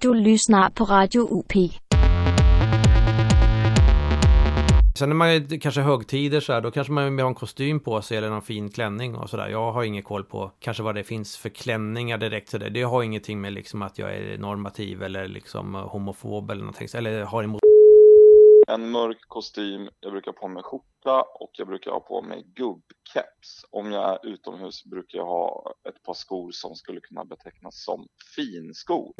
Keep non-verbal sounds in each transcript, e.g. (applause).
Du lyssnar på Radio UP. Sen när man är kanske högtider så här, då kanske man vill ha en kostym på sig eller någon fin klänning och sådär. Jag har ingen koll på kanske vad det finns för klänningar direkt sådär. Det har ingenting med liksom att jag är normativ eller liksom homofob eller någonting. Eller har emot en mörk kostym, jag brukar ha på mig skjorta och jag brukar ha på mig gubbkeps. Om jag är utomhus brukar jag ha ett par skor som skulle kunna betecknas som finskor.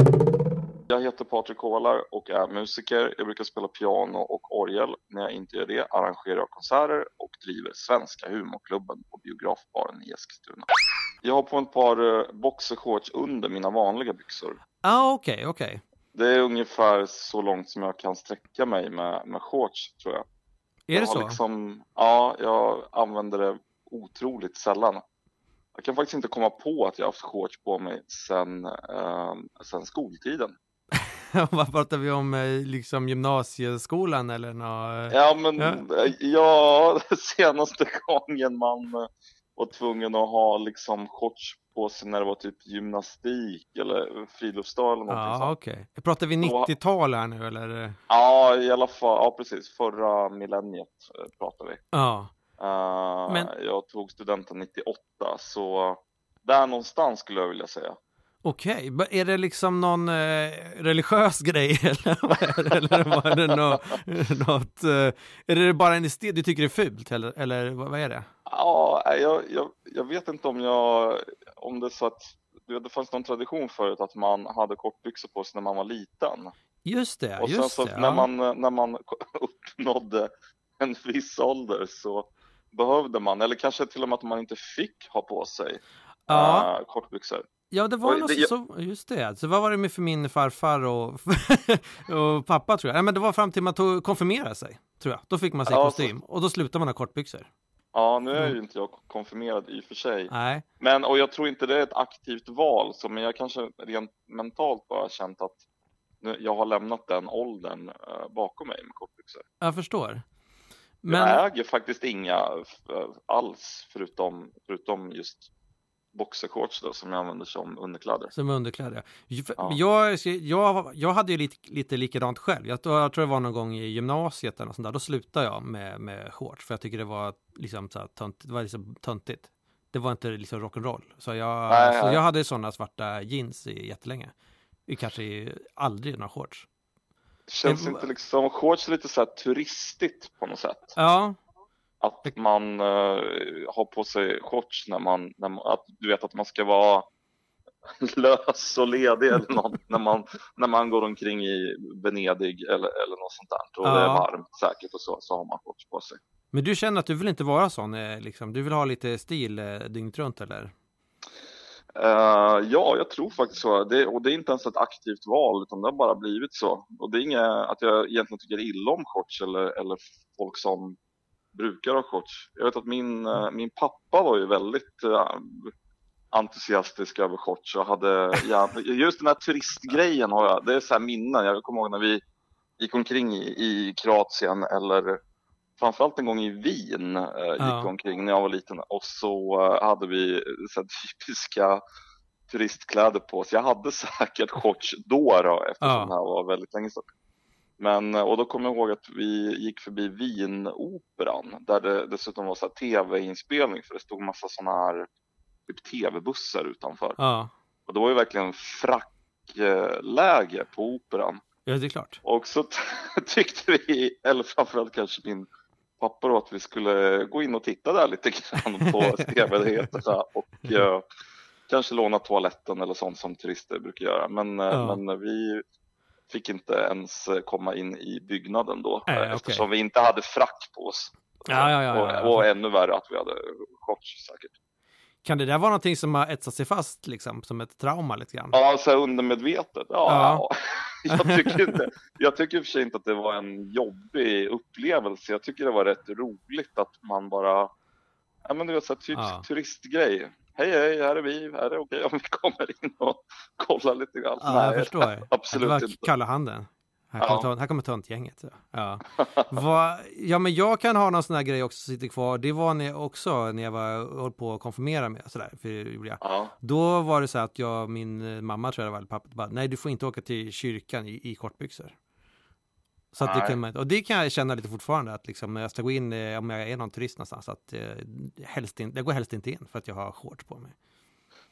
Jag heter Patrik Kovalar och är musiker. Jag brukar spela piano och orgel. När jag inte gör det arrangerar jag konserter och driver Svenska humorklubben på biografbaren i Eskilstuna. Jag har på ett par eh, boxershorts under mina vanliga byxor. ah, okej, okay, okej. Okay. Det är ungefär så långt som jag kan sträcka mig med, med shorts tror jag. Är jag det så? Liksom, ja, jag använder det otroligt sällan. Jag kan faktiskt inte komma på att jag haft shorts på mig sen, eh, sen skoltiden. (laughs) Vad pratar vi om, eh, liksom gymnasieskolan eller något? Ja, men ja, ja (laughs) senaste gången man eh, var tvungen att ha liksom shorts på sig när det var typ gymnastik eller friluftsdag eller någonting ja, sånt. okej. Okay. Pratar vi 90-tal här nu eller? Ja, i alla fall, ja precis, förra millenniet eh, pratar vi. Ja. Uh, Men... Jag tog studenten 98, så där någonstans skulle jag vilja säga. Okej, okay. är det liksom någon eh, religiös (laughs) grej eller, eller var det något, något eh, är det bara en estet du tycker det är fult eller, eller vad är det? Ja, jag, jag, jag vet inte om jag, om det är så att det fanns någon tradition förut att man hade kortbyxor på sig när man var liten. Just det, och just sen så det. När, man, när man (laughs) uppnådde en viss ålder så behövde man, eller kanske till och med att man inte fick ha på sig ja. äh, kortbyxor. Ja, det var och, något det, så, just det. Så vad var det med för min farfar och, (laughs) och pappa tror jag? Nej, men det var fram till man tog, konfirmerade sig, tror jag. Då fick man sig ja, kostym så... och då slutade man ha kortbyxor. Ja, nu är ju inte jag konfirmerad i och för sig. Nej. Men, och jag tror inte det är ett aktivt val, så, men jag kanske rent mentalt bara känt att nu, jag har lämnat den åldern uh, bakom mig med kortbyxor. Jag förstår. Men... Jag äger faktiskt inga uh, alls, förutom, förutom just boxershorts då, som jag använder som underkläder. Som underkläder, ja. Jag, jag, jag hade ju lite, lite likadant själv. Jag, jag tror det var någon gång i gymnasiet eller sånt där. Då slutade jag med, med shorts för jag tycker det var liksom så här, tönt, det var liksom töntigt. Det var inte liksom rock'n'roll. Så jag, nej, så nej. jag hade sådana svarta jeans i jättelänge. Kanske aldrig några shorts. Känns det, inte liksom shorts lite så här turistigt på något sätt? Ja, att man uh, har på sig shorts när man, när man, att du vet att man ska vara (laughs) lös och ledig eller något (laughs) när man, när man går omkring i Venedig eller, eller något sånt där och ja. det är varmt säkert och så, så har man shorts på sig. Men du känner att du vill inte vara sån, eh, liksom. du vill ha lite stil eh, dygnet runt eller? Uh, ja, jag tror faktiskt så. Det, och det är inte ens ett aktivt val, utan det har bara blivit så. Och det är inget att jag egentligen tycker illa om shorts eller, eller folk som brukar ha shorts. Jag vet att min, uh, min pappa var ju väldigt uh, entusiastisk över shorts och hade, ja, (laughs) just den här turistgrejen har jag, det är så här minnen. Jag kommer ihåg när vi gick omkring i, i Kroatien eller framförallt en gång i Wien eh, gick ja. omkring när jag var liten och så eh, hade vi så typiska turistkläder på oss. Jag hade (laughs) säkert shorts då, då eftersom ja. det här var väldigt länge sedan. Men, eh, och då kommer jag ihåg att vi gick förbi Wienoperan där det dessutom var så tv-inspelning för det stod massa sådana här typ tv-bussar utanför. Ja. Och det var ju verkligen frackläge på operan. Ja, det är klart. Och så (laughs) tyckte vi, eller framförallt kanske min pappa då, att vi skulle gå in och titta där lite grann på (laughs) sevärdheterna och uh, kanske låna toaletten eller sånt som turister brukar göra. Men, uh, ja. men vi fick inte ens komma in i byggnaden då äh, eftersom vi inte hade frack på oss. Ja, ja, ja, och, och ännu värre att vi hade shorts säkert. Kan det där vara någonting som har etsat sig fast liksom som ett trauma lite grann? Ja, så undermedvetet. Ja, ja. (laughs) jag, tycker inte, (laughs) jag tycker i och för sig inte att det var en jobbig upplevelse. Jag tycker det var rätt roligt att man bara, ja men du vet så här, typ ja. turistgrej. Hej hej, här är vi, här är det okej (laughs) om vi kommer in och kollar lite grann. Ja, Nej, jag förstår. (laughs) Absolut det var inte. kalla handen. Här kommer, ja. här kommer töntgänget. (laughs) Ja. Va, ja, men jag kan ha någon sån här grej också som sitter kvar. Det var när jag också när jag var höll på att konfirmera mig. Sådär, för jag. Ja. Då var det så att jag, min mamma tror jag det var, eller pappa, bara, nej du får inte åka till kyrkan i, i kortbyxor. Så att det kan man, och det kan jag känna lite fortfarande att liksom jag ska gå in, eh, om jag är någon turist någonstans, att eh, helst in, jag går helst inte in för att jag har shorts på mig.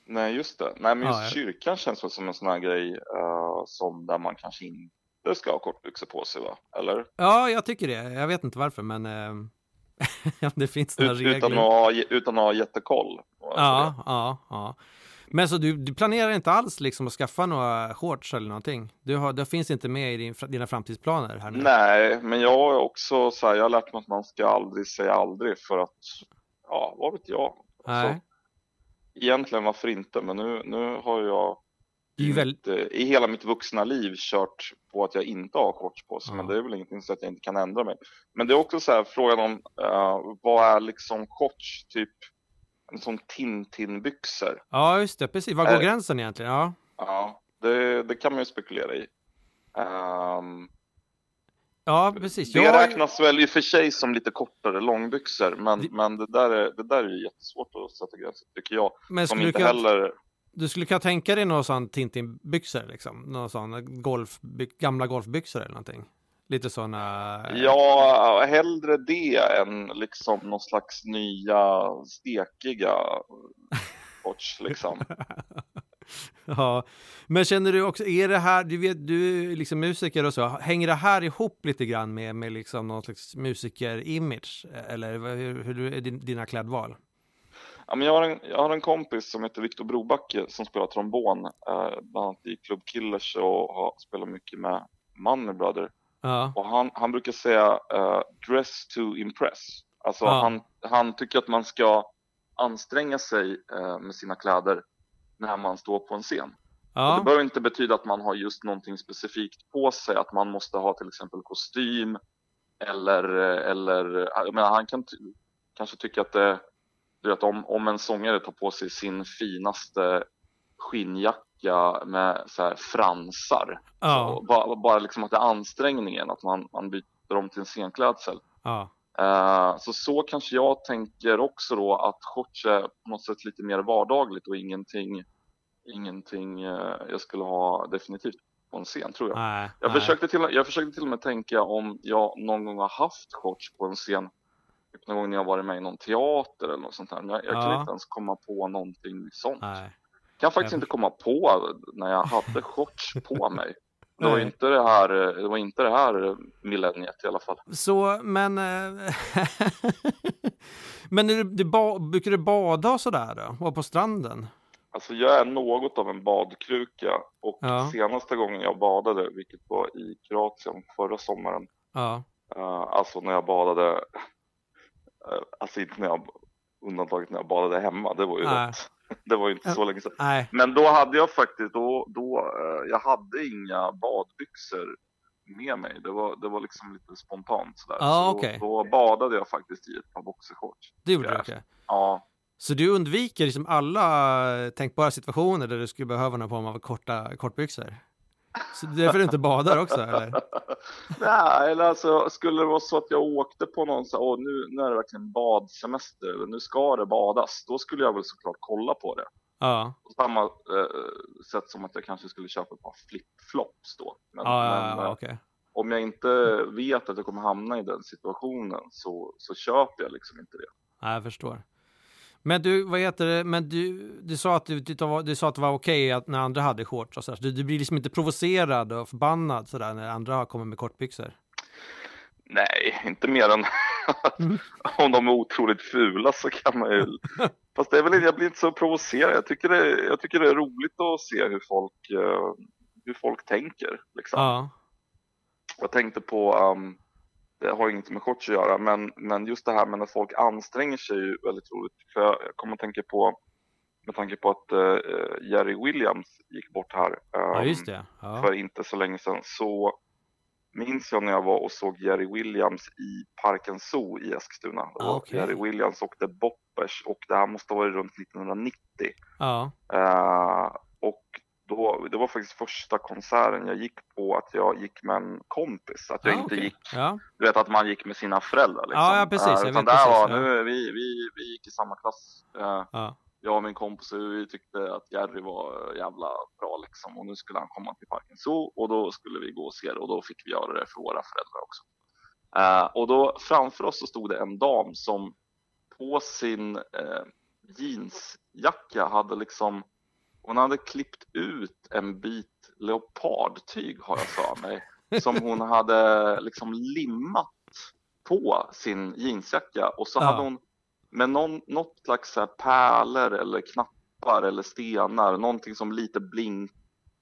Nej, just det. Nej, men just ja, kyrkan känns väl som en sån här grej uh, som där man kanske inte ska ha kortbyxor på sig, va? Eller? Ja, jag tycker det. Jag vet inte varför, men (laughs) uh, det finns några Ut, regler. Utan att ha, utan att ha jättekoll. Ja, ja, ja. Men så du, du, planerar inte alls liksom att skaffa några shorts eller någonting? Du har, det finns inte med i din, dina framtidsplaner här nu? Nej, men jag är också så här, jag har lärt mig att man ska aldrig säga aldrig för att, ja, vad vet jag? Nej. Så, egentligen varför inte, men nu, nu har jag i, väl... i hela mitt vuxna liv kört på att jag inte har shorts på sig, mm. men det är väl ingenting så att jag inte kan ändra mig. Men det är också så här frågan om uh, vad är liksom shorts, typ sån Tintin-byxor. Ja, just det, precis. Var går är... gränsen egentligen? Ja, ja det, det kan man ju spekulera i. Um, Ja, precis. Det jag... räknas väl i och för sig som lite kortare långbyxor, men det, men det, där, är, det där är jättesvårt att sätta gränser, tycker jag. Men skulle inte du, heller... du skulle kunna tänka dig någon sån Tintin-byxor, liksom? Någon sån golf, gamla golfbyxor eller någonting? Lite sådana... Eh, ja, hellre det än liksom någon slags nya stekiga shorts (laughs) liksom. ja, men känner du också, är det här, du vet, du är liksom musiker och så, hänger det här ihop lite grann med, med liksom någon slags musiker-image? Eller hur, hur är dina klädval? Ja, men jag, har en, jag har en kompis som heter Viktor Brobacke som spelar trombon, eh, bland annat i Club Killers och har spelat mycket med Money Brother. Ja. Och han, han brukar säga uh, dress to impress. Alltså ja. han, han tycker att man ska anstränga sig uh, med sina kläder när man står på en scen. Ja. det behöver inte betyda att man har just någonting specifikt på sig, att man måste ha till exempel kostym eller, eller jag menar, han kan kanske tycka att det, du vet, om, om en sångare tar på sig sin finaste skinnjacka med så här fransar, ja. så bara, bara liksom att det är ansträngningen, att man, man byter om till en scenklädsel. Ja. Uh, så så kanske jag tänker också då att shorts är på något sätt lite mer vardagligt och ingenting, ingenting uh, jag skulle ha definitivt på en scen tror jag. Nej, jag, nej. Försökte till, jag försökte till och med tänka om jag någon gång har haft shorts på en scen. Typ någon gång när jag varit med i någon teater eller något sånt här. Men jag, jag ja. kan inte ens komma på någonting sånt. Nej. Kan faktiskt inte komma på när jag hade shorts på (laughs) mig. Det var, inte det, här, det var inte det här millenniet i alla fall. Så, men... Eh, (laughs) men är du, ba, brukar du bada och sådär då? Vara på stranden? Alltså jag är något av en badkruka och ja. senaste gången jag badade, vilket var i Kroatien förra sommaren. Ja. Uh, alltså när jag badade, uh, alltså inte när jag, undantaget när jag badade hemma, det var ju rätt (laughs) det var ju inte så länge sedan. Nej. Men då hade jag faktiskt, då, då, uh, jag hade inga badbyxor med mig. Det var, det var liksom lite spontant sådär. Ah, så okay. då, då badade jag faktiskt i ett par boxershorts. Det gjorde du? Okay. Ja. Så du undviker liksom alla tänkbara situationer där du skulle behöva någon form av korta, kortbyxor? Så det är därför du inte badar också eller? (laughs) Nej, eller alltså skulle det vara så att jag åkte på någon så åh, nu, nu är det verkligen badsemester eller nu ska det badas, då skulle jag väl såklart kolla på det. Ja. På samma eh, sätt som att jag kanske skulle köpa ett par flipflops då. Men, ja, men ja, okay. om jag inte vet att jag kommer hamna i den situationen så, så köper jag liksom inte det. Nej, jag förstår. Men du, vad heter det, men du, du sa att du, du, sa att det var okej okay när andra hade shorts och så. Du, du blir liksom inte provocerad och förbannad sådär när andra har kommit med kortbyxor? Nej, inte mer än mm. om de är otroligt fula så kan man ju... (laughs) Fast det är väl, jag blir inte så provocerad. Jag tycker det, jag tycker det är roligt att se hur folk, uh, hur folk tänker. Liksom. Ja. Jag tänkte på um, har inget med shorts att göra, men, men just det här med när folk anstränger sig är ju väldigt roligt. För jag kommer att tänka på, med tanke på att uh, Jerry Williams gick bort här um, ja, just det. Ja. för inte så länge sedan, så minns jag när jag var och såg Jerry Williams i Parken Zoo i Eskilstuna. Ah, okay. Jerry Williams åkte boppers och det här måste ha varit runt 1990. Ja. Uh, och då, det var faktiskt första konserten jag gick på att jag gick med en kompis. Att jag Ah, inte okej. gick, Ja. du vet att man gick med sina föräldrar. Liksom. Ja, ja, precis. Eh, utan precis, här var, ja. nu, vi, vi, vi gick i samma klass. Eh, Ja. jag och min kompis vi tyckte att Jerry var jävla bra liksom och nu skulle han komma till Parken Zoo och då skulle vi gå och se det och då fick vi göra det för våra föräldrar också. Eh, och då framför oss så stod det en dam som på sin jeansjacka hade liksom hon hade klippt ut en bit leopardtyg har jag för mig som hon (laughs) hade liksom limmat på sin jeansjacka och så Ja. hade hon med någon, något slags pärlor eller knappar eller stenar, någonting som lite blink,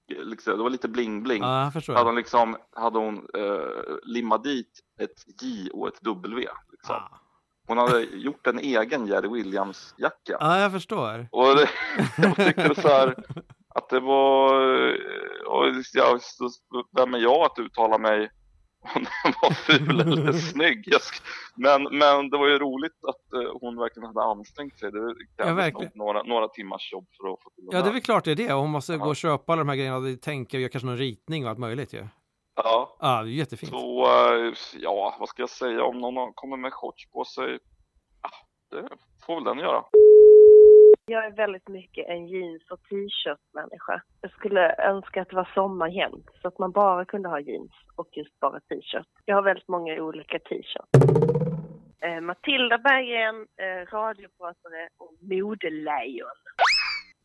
liksom, det var lite bling-bling. ja. Hade hon, liksom, hade hon eh, limmat dit ett J och ett W. Liksom. Ah. Hon hade gjort en egen Jerry Williams-jacka. Ja, jag förstår. Och det, jag tyckte så här att det var, och ja, så- vem är jag att uttala mig om den var ful eller snygg? Jag men, men det var ju roligt att eh, hon verkligen hade ansträngt sig. Det krävdes nog några, några timmars jobb för att få till Ja, det är väl klart det är det. Hon måste Ja. gå och köpa alla de här grejerna och tänka och göra kanske någon ritning och allt möjligt ju. Ja, Ja, det är jättefint. så eh, ja, vad ska jag säga om någon kommer med shorts på sig? Ja, det får väl den göra. Jag är väldigt mycket en jeans och t-shirt-människa. Jag skulle önska att det var sommar jämt, så att man bara kunde ha jeans och just bara t-shirt. Jag har väldigt många olika t-shirts. Eh, Matilda Berggren, eh, radiopratare och modelejon.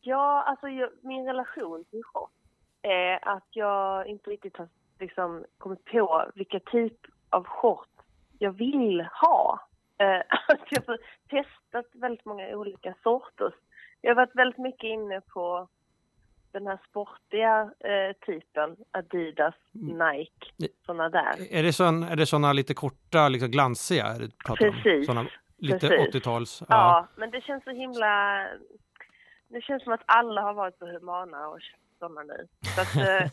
Ja, alltså jag, min relation till shorts är att jag inte riktigt har liksom, kommit på vilka typ av shorts jag vill ha. Eh, att (laughs) jag har testat väldigt många olika sorters. Jag har varit väldigt mycket inne på den här sportiga eh, typen, Adidas, Nike, Mm. sådana där. Är det, sån, är det såna lite korta, liksom glansiga? Precis, Såna lite precis. 80-tals? Ja. men det känns så himla... Det känns som att alla har varit på Humana och köpt sådana nu. Så att, eh,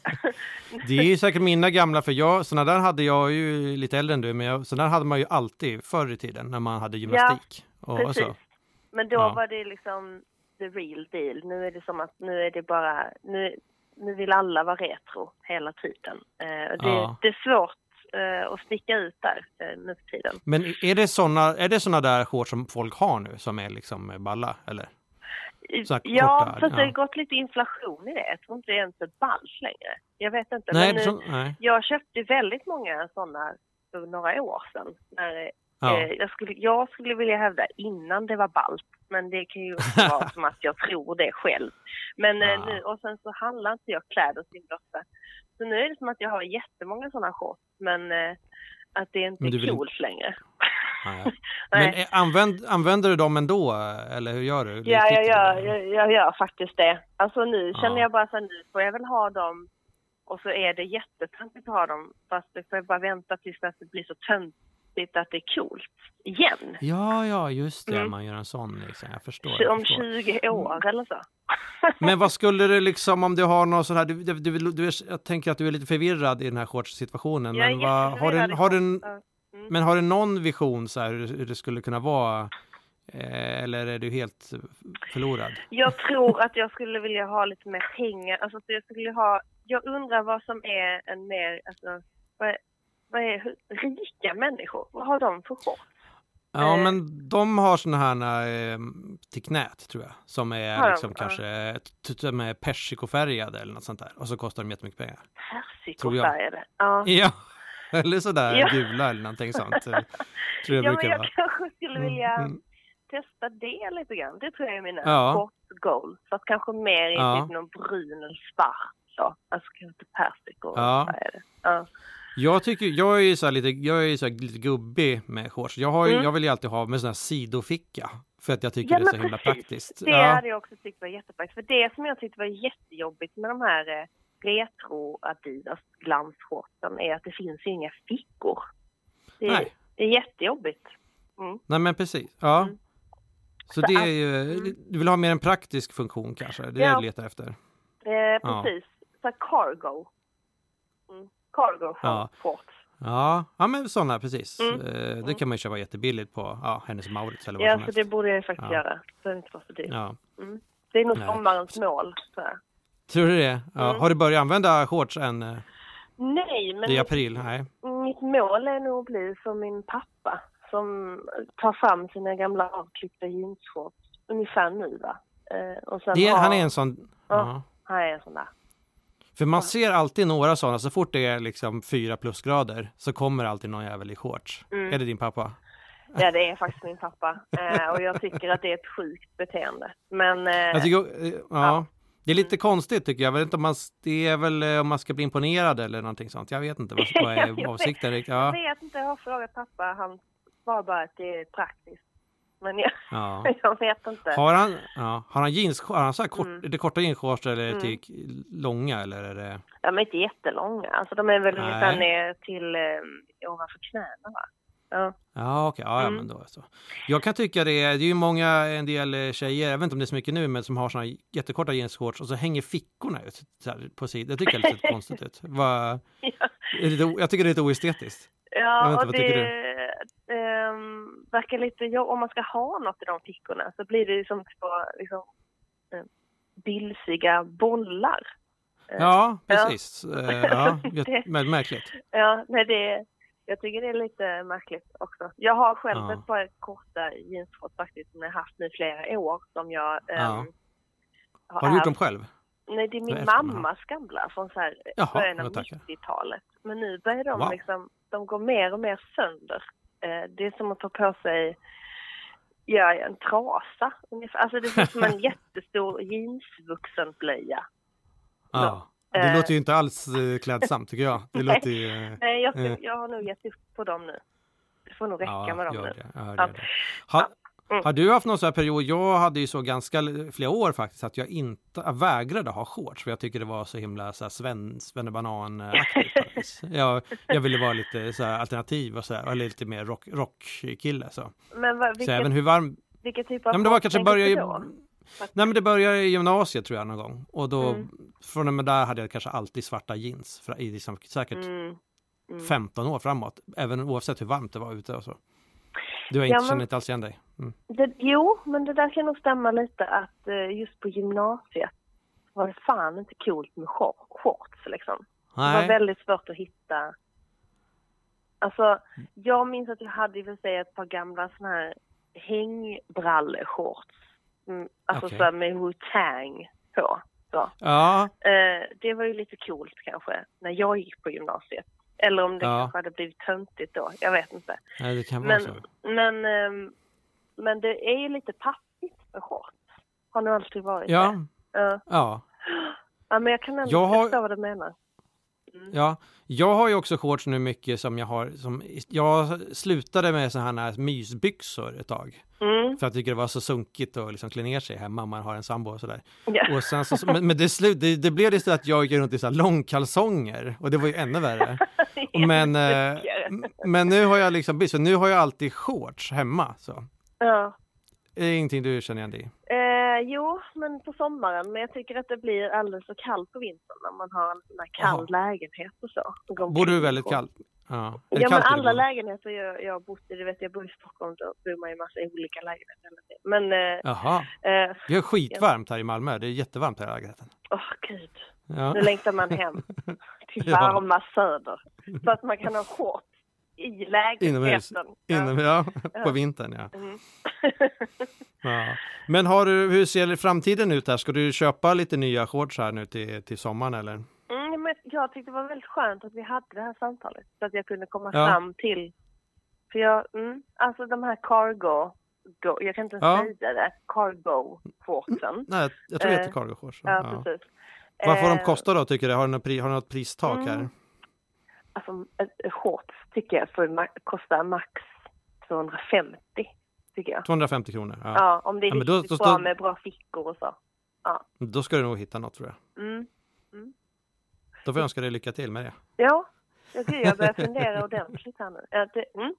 (laughs) Det är ju säkert mina gamla, för jag, såna där hade jag ju lite äldre än du, men jag, såna där hade man ju alltid förr i tiden när man hade gymnastik. och Precis. så. Men då Ja. var det liksom the real deal. Nu är det som att nu är det bara, nu, nu vill alla vara retro hela tiden. Eh, och det, Ja. det är svårt eh, att sticka ut där eh, nu för tiden. Men är det såna, är det såna där shorts som folk har nu som är liksom balla, eller? Så ja, fast det har ja. gått lite inflation i det. Jag tror inte det är ens är ballt längre. Jag vet inte. Nej, men så, nej. jag köpte väldigt många sådana för några år sedan. När, Ja. eh, jag, skulle, jag skulle vilja hävda innan det var ballt. Men det kan ju (laughs) också vara som att jag tror det själv. Men eh, Ja. nu, och sen så handlar inte jag kläder till min dotter. Så nu är det som att jag har jättemånga sådana shorts. Men eh, att det inte Men du är vill- coolt längre. Nej. (laughs) Men eh, använd, använder du dem ändå, eller hur gör du? Ja, jag gör, jag, jag gör faktiskt det. Alltså nu Ja. känner jag bara så här, nu får jag väl ha dem och så är det jättetöntigt att ha dem fast då får jag bara vänta tills att det blir så töntigt att det är coolt igen. Ja, ja, just det. Mm. Man gör en sån liksom. Jag förstår. Jag om förstår. Mm. 20 år eller så. Men vad (laughs) skulle du liksom om du har någon sån här, du, du, du, jag tänker att du är lite förvirrad i den här shortssituationen. Jag Men vad, har du, har du, Ja. Mm. men har du någon vision så här hur, det- skulle kunna vara? Eh, eller är du helt förlorad? Jag (laughs) tror att jag skulle vilja ha lite mer pengar. Alltså, så jag, skulle ha, jag undrar vad som är en mer, alltså, vad är, vad är rika människor? Vad har de för shorts? Ja, Eh. men de har såna här eh, till knät tror jag. Som är liksom Ja. kanske t- med persikofärgade eller något sånt där. Och så kostar de jättemycket pengar. Persikofärgade. Ja. Ja, (laughs) eller sådär Ja. gula eller någonting sånt. eh, (laughs) Tror jag ja, men jag vara. kanske skulle vilja Mm, mm. testa det lite grann. Det tror jag är mina Ja. short goals. Att kanske mer i Ja. typ någon brun eller svart. Så. Alltså kanske är det? Ja. Jag tycker, jag är ju så här lite, jag är ju så lite gubbig med shorts. Jag, har, Mm. jag vill ju alltid ha med sån här sidoficka. För att jag tycker Ja, det är så men himla precis. praktiskt. Det Ja, hade jag också tyckt var jättepraktiskt. För det som jag tyckte var jättejobbigt med de här eh, retro Adidas glansshortsen är att det finns ju inga fickor. Det, Nej. det är jättejobbigt. nej men precis. Ja. Mm. Så Så det är ju, mm. du vill ha mer en praktisk funktion kanske? Det är det Ja. du letar efter? Eh, precis. Så här cargo. Mm. Cargo Ja. shorts. Ja, ja men sådana precis. Mm. Eh, Det kan man ju köpa jättebilligt på ja, Hennes Mauritz eller vad Ja, som så helst. det borde jag faktiskt Ja. göra. Så det inte var så dyrt. Ja. Det är nog sommarens mål, tror jag. Tror du det? Ja. Mm. Har du börjat använda shorts än eh, Nej, men i april? Nej. mitt mål är nog att bli som min pappa som tar fram sina gamla avklippta jeansshorts ungefär nu va. Eh, och sen Det är, har, han är en sån... Ja. Ja. Han är en sån där. För man ser alltid några sådana, så fort det är liksom fyra plusgrader så kommer alltid någon jävel i shorts. Mm. Är det din pappa? Ja, det är faktiskt min pappa. Eh, och jag tycker att det är ett sjukt beteende. Men eh, Jag tycker, eh, ja. ja. Det är lite konstigt tycker jag. jag vet inte om man, det är väl eh, om man ska bli imponerad eller någonting sånt. Jag vet inte vad, vad är (laughs) avsikten riktigt. jag Ja. vet inte, jag har frågat pappa. Han svarar bara att det är praktiskt. Men jag, Ja. (laughs) jag vet inte. Har han, ja, har han jeans, har han så här kort, Mm. det korta jeansshorts eller Mm. till långa eller är det? De är inte jättelånga. Alltså de är väl Nej. ungefär ner till eh, ovanför knäna va? Ja. Ja okej, ja, ja Mm. men då så. Jag kan tycka det, är- det är ju många, en del eh, tjejer, jag vet inte om det är så mycket nu, men som har såna jättekorta jeansshorts och så hänger fickorna ut här, på sidan. Det tycker jag är lite konstigt ut. (laughs) Va, Ja. det, jag tycker det är lite oestetiskt. Jag Ja, inte, och det ehm, verkar lite, ja, om man ska ha något i de fickorna så blir det ju som två liksom, eh, bilsiga bollar. Eh, Ja, Ja. precis. Ja, (laughs) Det- väldigt märkligt. Ja, nej det, jag tycker det är lite märkligt också. Jag har själv Ja. ett par korta jeansshorts faktiskt som jag har haft nu flera år som jag ehm, Ja. Har du gjort dem själv? Nej, det är min ja. mammas gamla från så här Jaha, början av jag tackar. 90-talet. Men nu börjar de Wow. liksom, de går mer och mer sönder. Eh, det är som att ta på sig ja, en trasa ungefär. Alltså det ser ut som en (laughs) jättestor jeansvuxenblöja. Ja. Det Eh. låter ju inte alls eh, klädsamt tycker jag. Det (laughs) låter ju... eh, Nej, jag, jag har nog gett upp på dem nu. Det får nog räcka Ja, med dem nu. det. Ja, Ja. Har, Mm. har du haft någon sån här period, jag hade ju så ganska flera år faktiskt att jag inte jag vägrade ha shorts för jag tycker det var så himla så här sven, vis. (laughs) jag, jag ville vara lite så här alternativ och så här, eller lite mer rock, rockkille så. Men vad, Så vilket, även hur varm... vilket typ av Ja, men det var kanske börja? Nej men det började i gymnasiet tror jag någon gång och då Mm. från och med där hade jag kanske alltid svarta jeans för, i liksom, säkert Mm. Mm. 15 år framåt, även oavsett hur varmt det var ute och så. Du har Ja, inte, men- känner inte alls igen dig? Mm. Det, jo, men det där kan nog stämma lite att eh, just på gymnasiet var det fan inte coolt med shor- shorts liksom. Det var Nej. väldigt svårt att hitta. Alltså, jag minns att jag hade i och för sig ett par gamla såna här hängbralleshorts. Mm, alltså Okej. så med Wu-Tang på. Så. Ja, Eh, det var ju lite coolt kanske när jag gick på gymnasiet. Eller om det Ja. kanske hade blivit töntigt då. Jag vet inte. nej, det kan vara Men, så. men, ehm, men det är ju lite passivt med shorts. Har nog alltid varit Ja, det. Ja. ja, ja, men jag kan ändå Jag har- förstå vad du menar. Ja. Jag har ju också shorts nu mycket som jag har, som, jag slutade med sådana här mysbyxor ett tag. Mm. För jag tycker det var så sunkigt att liksom klä ner sig hemma man har en sambo och sådär. Ja. Och sen så, men, men det, slut, det, det blev istället att jag gick runt i så här långkalsonger och det var ju ännu värre. (laughs) Men, eh, men nu har jag liksom så nu har jag alltid shorts hemma. Så. ja. Det är ingenting du känner igen dig i? Eh, jo, men på sommaren. Men jag tycker att det blir alldeles för kallt på vintern när man har en sån här kall lägenhet och så. Och Bor du väldigt kallt? Ja, är det Ja, men alla lägenheter jag, jag har bott i, du vet jag bor i Stockholm, då bor man i massa olika lägenheter. Men, eh, Jaha, eh, vi har skitvarmt här i Malmö. Det är jättevarmt här i lägenheten. åh gud. Ja. Nu längtar man hem (laughs) till Ja. varma söder. Så att man kan ha shorts i Inomhus. lägenheten. Inom, ja, på Ja. vintern ja. Mm. ja. Men har du, hur ser framtiden ut här? Ska du köpa lite nya shorts här nu till, till sommaren eller? Mm, men jag tyckte det var väldigt skönt att vi hade det här samtalet. Så att jag kunde komma Ja. fram till... För jag, mm, alltså de här cargo... Go, jag kan inte ens säga det. Cargo-shortsen. Nej, jag tror det Eh, heter cargo shorts. Ja, precis. Vad får de Eh, kosta då tycker du? Har du något, pri, har du något pristak här? Mm. Alltså, shorts tycker jag får kosta max 250, tycker jag. 250 kronor? Ja. Ja, om det är Ja, men då- riktigt då- bra då- med bra fickor och så. Då ska du nog hitta något tror jag. Mm. Då får jag önska dig lycka till med det. Ja, jag börjar fundera ordentligt här nu. Ja, mm!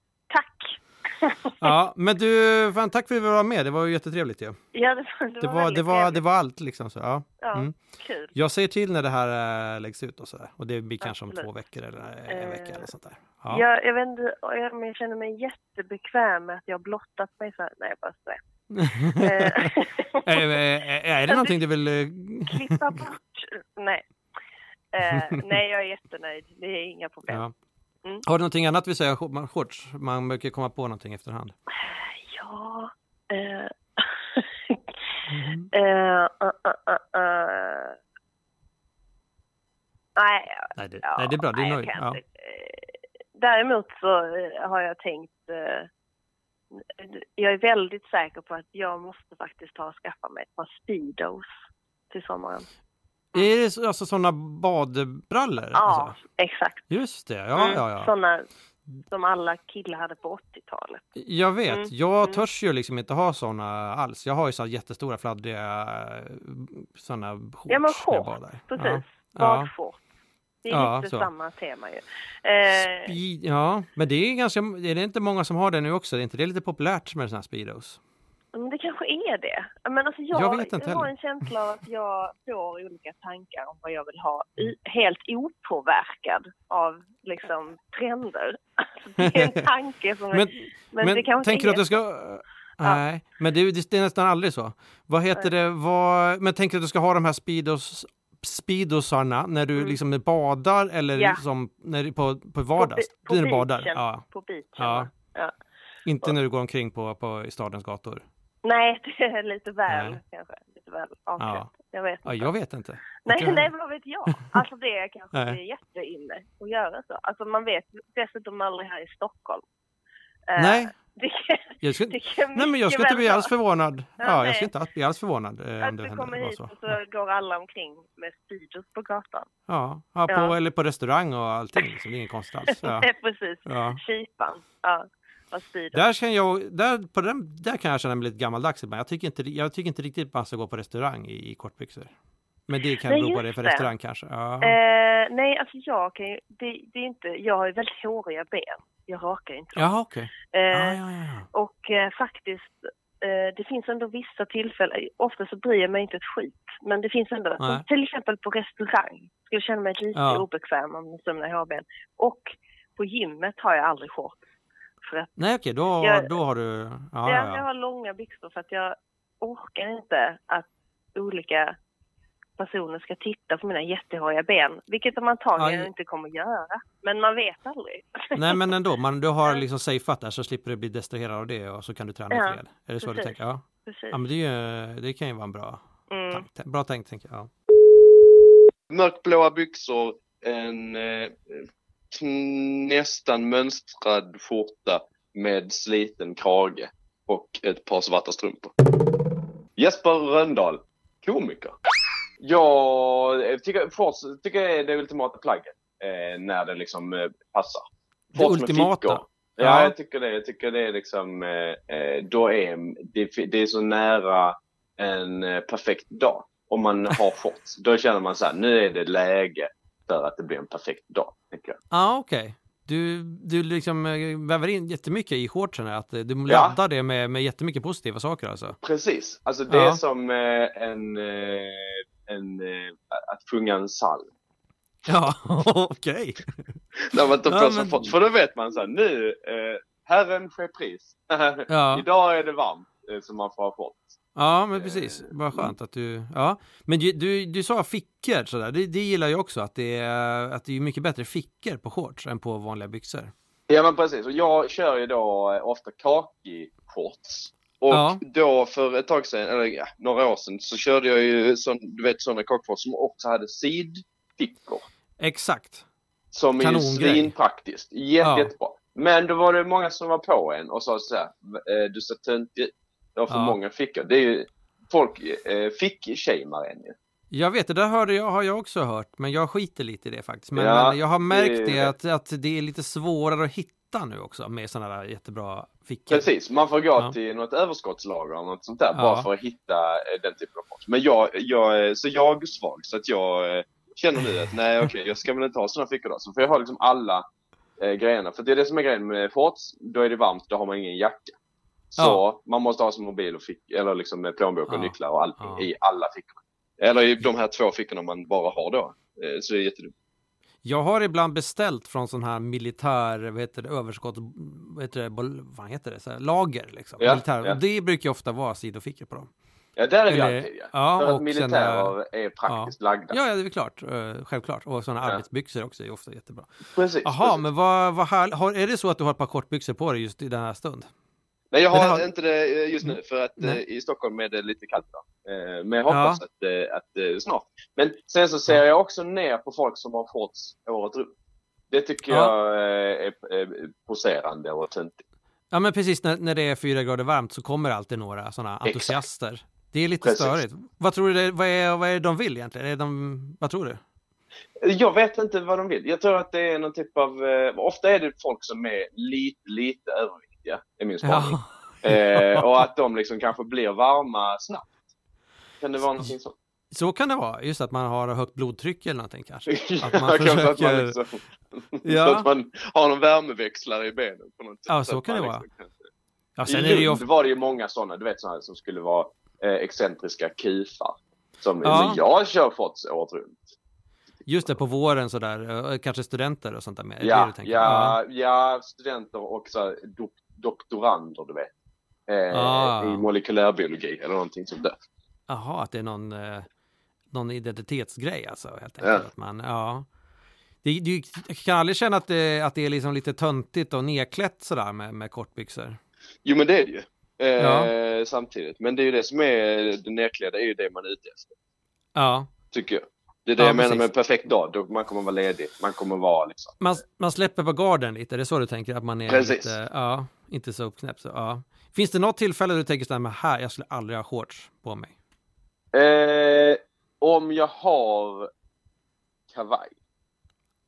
(laughs) ja, men du, fan, tack för att du var med. Det var ju jättetrevligt ju. Ja, det var, det Det var, det var, det var allt liksom. Så, ja. Ja, Mm. kul. Jag säger till när det här äh, läggs ut och sådär. Och det blir kanske om Absolut. två veckor eller en Eh, vecka eller sånt där. Ja. Jag, jag vet inte, jag, men jag känner mig jättebekväm med att jag blottat mig så här. Nej, jag bara skojar. är, (laughs) är, är det någonting du vill... eh, Klippa bort. Nej. Eh, (laughs) nej, jag är jättenöjd. Det är inga problem. Ja. Mm. Har du någonting annat vi säger sh- shorts? Man brukar komma på någonting efterhand. Ja. Eh, Mhm. (laughs) eh, uh, uh, uh, uh. Nej, Nej, det, ja, nej, det är bra. Du är nej, Ja. Eh, Däremot så eh, har jag tänkt eh, jag är väldigt säker på att jag måste faktiskt ta och skaffa mig ett par Speedos till sommaren. Är det så- alltså sådana badbrallor? Ja, Alltså? exakt. Just det, ja, Mm, ja, ja. Sådana som alla killar hade på 80-talet. Jag vet, Mm, jag mm. törs ju liksom inte ha sådana alls. Jag har ju så här jättestora fladdriga sådana shorts. Ja, men shorts. Precis. Ja. Badshorts. Det är Ja, lite så. samma tema ju. Eh, Speed, ja, men det är ganska, är det inte många som har det nu också? Det är inte det lite populärt med sådana här speedos? Men det kanske är det. Men alltså jag, Jag vet inte har heller. en känsla av att jag får olika tankar om vad jag vill ha. I, helt opåverkad av liksom trender. (laughs) Alltså, det är en (laughs) tanke som... Men, men, men, det kanske tänker du är att du ska... Nej, men det, det är nästan aldrig så. Vad heter det, vad, men tänker du att du ska ha de här speedos, speedosarna när du Mm. liksom badar eller Ja. liksom när, du- på, på vardags? På, när bi- du på badar? Ja. På beachen. Ja. Inte när du går omkring på, på i stadens gator? Nej, (laughs) det är lite väl Nej. kanske. Lite väl avklätt. Ja. Jag vet Ja, inte. jag vet inte. Nej, Jag- nej, vad vet jag? (laughs) Alltså det är kanske det är jätteinne att göra så. Alltså man vet dessutom aldrig här i Stockholm. Eh, Nej, Det kan, jag kan nej men jag skulle inte bli alls förvånad. Ja, Ja, jag skulle inte bli alls förvånad eh, om Att det du kommer hit så. och så går alla omkring med Speedos på gatan. Ja, ja, på, Ja. eller på restaurang och allting. Liksom. Det är inget konstigt alls. (laughs) Ja. Nej, precis. Ja. Kypan. Ja, och Speedos. Där, kan jag, där, på den, där kan jag känna mig lite gammaldags ibland. Jag tycker inte, jag tycker inte riktigt man ska gå på restaurang i, i kortbyxor. Men det kan bero på det för det. restaurang kanske. Ja. Eh, nej, alltså jag kan ju, det, det är inte, jag har ju väldigt håriga ben. Jag rakar inte dem. Jaha, okej. Eh, Ja, ja, ja. Och eh, faktiskt, eh, det finns ändå vissa tillfällen, ofta så bryr jag mig inte ett skit, men det finns ändå, Nej. till exempel på restaurang, skulle känna mig lite Ja. obekväm om jag i hårben. Och på gymmet har jag aldrig shorts. För att Nej, okej, då, Jag- då har du... Ja, jag, ja, jag ja. har långa byxor för att jag orkar inte att olika personer ska titta på mina jättehåriga ben, vilket de antagligen Ja, inte kommer göra. Men man vet aldrig. (laughs) Nej, men ändå, man, du har liksom safeat där så slipper du bli distraherad av det och så kan du träna Ja, i fred. Är det så du tänker? Ja. Precis. ja, men det, ju, det kan ju vara en bra Mm. tank. Bra tänkt, tänker jag. Ja. Mörkblåa byxor, en eh, nästan mönstrad skjorta med sliten krage och ett par svarta strumpor. Jesper Röndahl, komiker. Jag tycker shorts tycker jag är det ultimata plagget eh, när det liksom eh, passar. Det Shorts ultimata? Ja. Ja, jag tycker det. Jag tycker det är liksom, eh, eh, då är det, det är så nära en eh, perfekt dag. Om man har (laughs) shorts. Då känner man så här, nu är det läge för att det blir en perfekt dag. Ja, okej. Du, du liksom eh, väver in jättemycket i shortsen, att eh, du Ja. laddar det med, med jättemycket positiva saker alltså. Precis. Alltså det är Ja. som eh, en, en att sjunga en psalm. Ja, (laughs) okej. När man tar på Ja, sig men- shorts. För då vet man så här, nu, eh, Herren sker pris. Ja. (laughs) Idag är det varmt, eh, så man får ha shorts. Ja, men precis. Vad skönt att du... Ja. Men du, du, du sa fickor sådär. Det, det gillar jag också, att det, är, att det är mycket bättre fickor på shorts än på vanliga byxor. Ja men precis, och jag kör ju då eh, ofta kaki-shorts. Och Ja. då för ett tag sedan, eller ja, några år sedan, så körde jag ju sån, du vet sådana kakshorts som också hade sidfickor. Exakt. Som är ju svinpraktiskt. Jätte, Ja. Jättebra. Men då var det många som var på en och sa så här, eh, du ser töntig ut. Du har för Ja. många fickor. Det är ju, folk eh, fick-shamear en ju. Jag vet, det där hörde jag, har jag också hört, men jag skiter lite i det faktiskt. Men, Ja, men jag har märkt det- det, att, att det är lite svårare att hitta nu också med sådana där jättebra fickor. Precis, man får gå Ja. till något överskottslager eller något sånt där Ja. bara för att hitta eh, den typen av shorts. Men jag, jag, är- så jag är svag så att jag eh, känner nu att nej okej, jag ska väl inte ha sådana fickor då. Så får jag ha liksom alla eh, grejerna. För det är det som är grejen med shorts, då är det varmt, då har man ingen jacka. Så Ja. man måste ha sin mobil och fick, eller liksom med plånbok och Ja. nycklar och allting Ja. i alla fickor. Eller i de här två fickorna man bara har då. Eh, så det är jättedumt. Jag har ibland beställt från sån här militär, vad heter det, överskott, vad heter det, vad heter det, så här, lager liksom. Ja, militär. ja. Och det brukar ju ofta vara sidofickor på dem. Ja, där är vi Eller- alltid ja. ja, För att militärer är praktiskt lagda. Ja, ja, det är klart, eh, självklart. Och sådana Ja. arbetsbyxor också är ofta jättebra. Precis. Jaha, men vad, vad här, har, är det så att du har ett par kortbyxor på dig just i den här stund? Nej, jag Men har det har- inte det eh, just nu för att eh, Nej. i Stockholm är det lite kallt då. Eh, Men jag hoppas att, eh, att eh, snart. Men sen så ser Ja. jag också ner på folk som har shorts året runt. Det tycker Ja. jag är, poserande och töntigt. Ja, men precis när, när det är fyra grader varmt så kommer alltid några sådana entusiaster. Det är lite Precis. störigt. Vad tror du, det, vad, är, vad är det de vill egentligen? Är de, vad tror du? Jag vet inte vad de vill. Jag tror att det är någon typ av... Ofta är det folk som är lite, lite överviktiga, är min spaning. (laughs) Eh, och att de liksom kanske blir varma snabbt. Kan det vara någonting sånt? Så kan det vara, just att man har högt blodtryck eller någonting kanske. (laughs) Att man Ja, kanske att man försöker... liksom, Ja. (laughs) Så att man har någon värmeväxlare i benen. På något sätt. Ja, så kan det vara. liksom Ja, sen I är det ju Lund var det ju många sådana, du vet sådana som skulle vara eh, excentriska kufar. Som, Ja. jag kör fått året runt. Just det, på våren sådär, eh, kanske studenter och sånt där med. Ja, tänker? ja, ja, studenter och så här, doktorander, du vet. Eh, Ah. I molekylärbiologi eller någonting sånt där. Jaha, att det är någon, eh, någon identitetsgrej alltså. Helt enkelt. Ja. Att man, ja. Det, du kan aldrig känna att det, att det är liksom lite töntigt och nedklätt sådär med, med kortbyxor. Jo men det är det ju. Eh, Ja. Samtidigt. Men det är ju det som är det nerklädda, är ju det man är ute efter. Ja, Tycker jag. Det är det Ja, jag menar precis. med en perfekt dag. Då man kommer vara ledig. Man kommer vara liksom. man, man släpper på garden lite, det är så du tänker? Att man är Precis. lite, ja, inte så uppknäppt. Så, ja. Finns det något tillfälle du tänker sådär, men här, jag skulle aldrig ha shorts på mig? Eh, om jag har kavaj,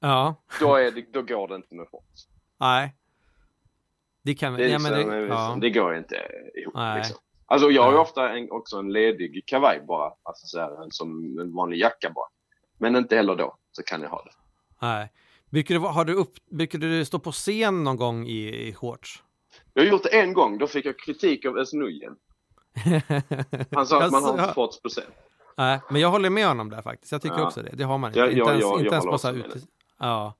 Ja, då, är det, då går det inte med shorts. nej. Det kan Det, är ja, liksom, men det, ja. det går inte ihop. Nej. Liksom. Alltså jag har ju ofta en, också en ledig kavaj bara. Alltså så här, som en vanlig jacka bara. Men inte heller då så kan jag ha det. Nej. Brukar du, har du upp, brukar du stå på scen någon gång i, i shorts? Jag har gjort det en gång. Då fick jag kritik av Esnujen. (laughs) Han sa att man har inte fått procent. Nej, men jag håller med honom där faktiskt. Jag tycker Ja. också det. Det har man inte. Ja, inte ja, ens, ja, inte jag ens på så med ute. Ja.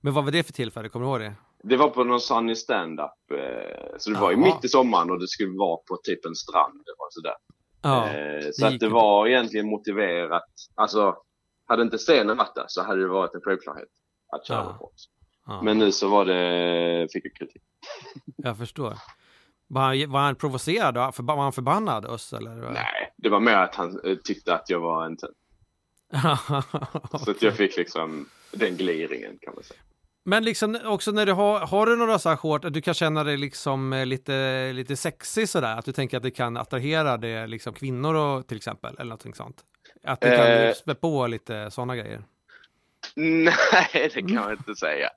Men vad var det för tillfälle? Kommer du ihåg det? Det var på någon Sunny stand-up. Eh, så det var ju mitt i sommaren och det skulle vara på typ en strand och sådär. Ja. Eh, det så att gick det var egentligen motiverat. Alltså, hade inte scenen varit där så hade det varit en självklarhet att köra Ja. shorts. ja. Men nu så var det, fick jag kritik. (laughs) Jag förstår. Var han, var han provocerad? då? Var han förbannad oss eller? Nej, det var mer att han eh, tyckte att jag var en tönt. (laughs) Så att jag fick liksom den gliringen kan man säga. Men liksom också när du har, har du några så här shorts, att du kan känna dig liksom eh, lite, lite sexig sådär, att du tänker att det kan attrahera det liksom kvinnor och, till exempel, eller någonting sånt? Att det kan Eh. spä på lite sådana grejer? (laughs) Nej, det kan jag inte säga.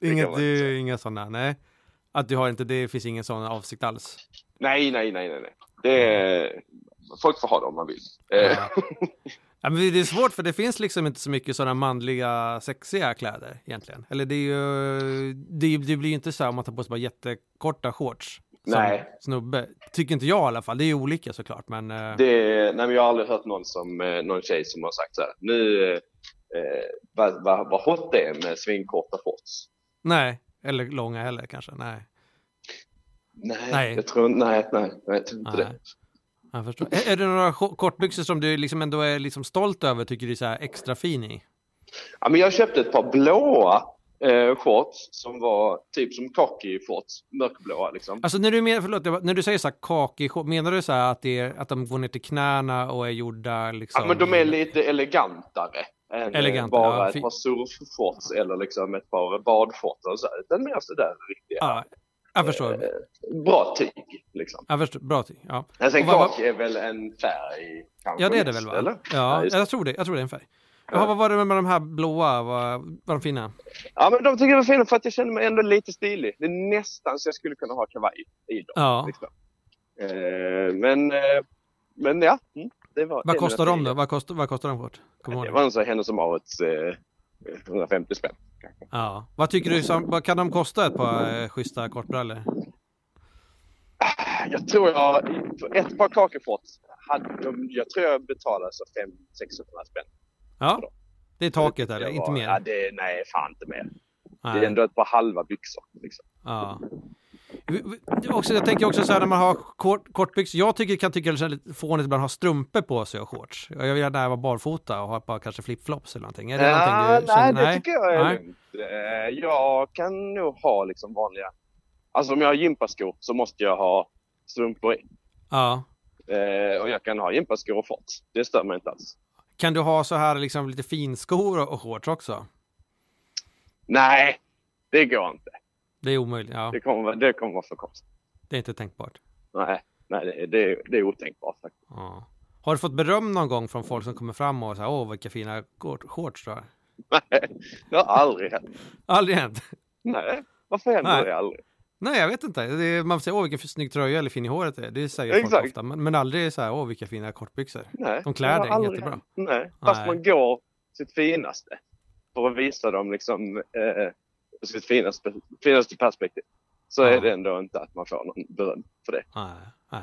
Inget, man är säga. inga sådana, nej. Att du har inte, det finns ingen sån avsikt alls? Nej, nej, nej, nej. nej. Det är... Folk får ha det om man vill. Eh, Ja. Ja, men det är svårt för det finns liksom inte så mycket sådana manliga sexiga kläder egentligen. Eller det är ju, det, det blir ju inte så här om man tar på sig bara jättekorta shorts. Nej. snubbe. Tycker inte jag i alla fall. Det är ju olika såklart men. eh, Det, nej, men jag har aldrig hört någon, som, eh, någon tjej som har sagt så här. Nu, eh, vad, vad, vad hot det är med svinkorta shorts. Nej, eller långa heller kanske. Nej, Nej, Nej. jag tror nej, nej, nej, jag tror inte nej. det. Jag förstår. Är, är det några kortbyxor som du liksom ändå är liksom stolt över? Tycker du är så här extra fin i? Ja, men jag köpte ett par blåa eh, shorts som var typ som khaki shorts, mörkblåa liksom. Alltså när du, men, förlåt, när du säger så här kakig shorts, menar du så här att, det är, att de går ner till knäna och är gjorda liksom? Ja, men de är lite elegantare. Än Elegantare, bara ja, ett par surfshorts eller liksom ett par badshorts och så. Utan mer sådär riktiga. Ja, jag förstår. Eh, bra tyg liksom. Jag förstår. Bra till. Ja. Men sen kaki är väl en färg kanske ja, det är det väl va? Eller? Ja, det. jag tror det. Jag tror det är en färg. Ja. Vad var det med de här blåa? Var, var de fina? ja, men de tycker jag var fina för att jag känner mig ändå lite stilig. Det är nästan så jag skulle kunna ha kavaj i dem. Ja. Liksom. Eh, men, eh, men ja. Mm, det var, Vad det kostar de då? Vad kostar, vad kostar de kort? Du Det var en sån Hennes och Mauritz eh, 150 spänn. Ja. Vad tycker du, som, vad kan de kosta ett par eh, schyssta kortbrallor? Jag tror jag, ett par hade de, jag tror jag betalade så 500-600 spänn. Ja, det är taket eller? Inte mer? Ja, det, nej, fan inte mer. Det är Nej. ändå ett par halva byxor. Liksom. Ja. Också, jag tänker också så här när man har kort, kortbyxor. Jag tycker, kan tycka det känns lite fånigt ibland att ha strumpor på sig och shorts. Jag vill gärna vara barfota och ha ett par kanske flipflops eller någonting. Är det Ja, någonting du nej, känner? det tycker jag är Nej. lugnt. Eh, Jag kan nog ha liksom vanliga... Alltså om jag har gympaskor så måste jag ha strumpor i. Ja. Eh, och jag kan ha gympaskor och shorts. Det stör mig inte alls. Kan du ha så här liksom lite finskor och och shorts också? Nej, det går inte. Det är omöjligt. Ja, Det kommer, det kommer vara för konstigt. det är inte tänkbart. Nej, nej det, det, det är otänkbart faktiskt. Ja. Har du fått beröm någon gång från folk som kommer fram och säger åh vilka fina shorts du har? Nej, (laughs) det har aldrig hänt. Aldrig hänt. Nej, varför händer Nej. det aldrig? Nej, jag vet inte. Är, man säger åh vilken snygg tröja eller fin i håret det är. Det säger folk ofta. Men, men aldrig så här åh vilka fina kortbyxor. Nej, De klär dig aldrig jättebra. Nej, fast Nej. man går sitt finaste för att visa dem liksom eh, sitt finaste, finaste perspektiv. Så Ja. är det ändå inte att man får någon beröm för det. Nej, nej.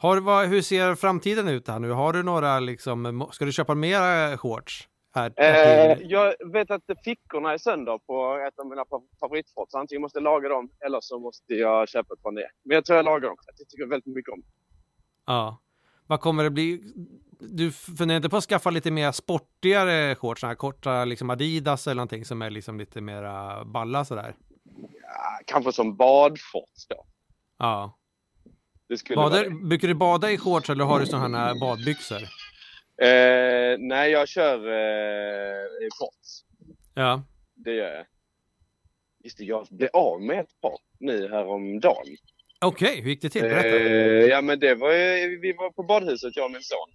Har, vad, hur ser framtiden ut här nu? Har du några liksom, ska du köpa mera shorts? Här Eh, jag vet att fickorna är sönder på ett av mina fa- favoritfrots. Antingen måste jag laga dem eller så måste jag köpa ett par nya. Men jag tror jag lagar dem. att Jag tycker väldigt mycket om dem. Ja. Vad kommer det bli? Du funderar inte på att skaffa lite mer sportigare shorts? Såna här korta liksom Adidas eller någonting som är liksom lite mera balla sådär? Ja, kanske som badshorts då. Ja. Det skulle Badar, brukar du bada i shorts eller har du sådana här badbyxor? Eh, nej, jag kör eh, shorts. Ja. Det gör jag. Just det, jag blev av med ett par nu häromdagen. Okej, hur gick det till? Berätta. Eh, ja, men det var vi var på badhuset, jag och min son.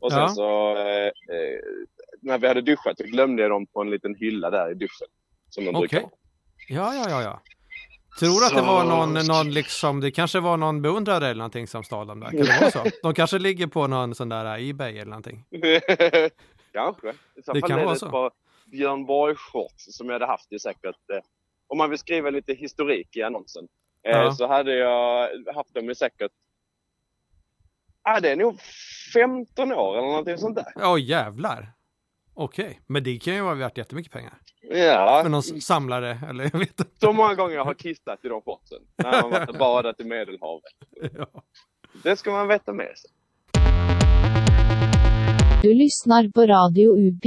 Och sen Ja. så, eh, eh, när vi hade duschat, så glömde jag dem på en liten hylla där i duschen. Som de brukar Okej. ha. Ja, ja, ja, ja. Tror du att det var någon, någon liksom, det kanske var någon beundrare eller någonting som stal dem där? Kan det vara så? De kanske ligger på någon sån där Ebay eller någonting. (laughs) Kanske. I så Det fall kan är vara det så. ett par Björn Borg-shorts som jag hade haft i säkert, eh, om man vill skriva lite historik i annonsen, eh, Ja. så hade jag haft dem i säkert, ah, det är nog 15 år eller någonting sånt där. Åh jävlar. Okej, men det kan ju vara värt jättemycket pengar. Ja, För någon samlare eller jag vet inte. så många gånger jag har kissat i de shortsen. När man varit (laughs) badat i Medelhavet. Ja. Det ska man veta med sig. Du lyssnar på Radio UP.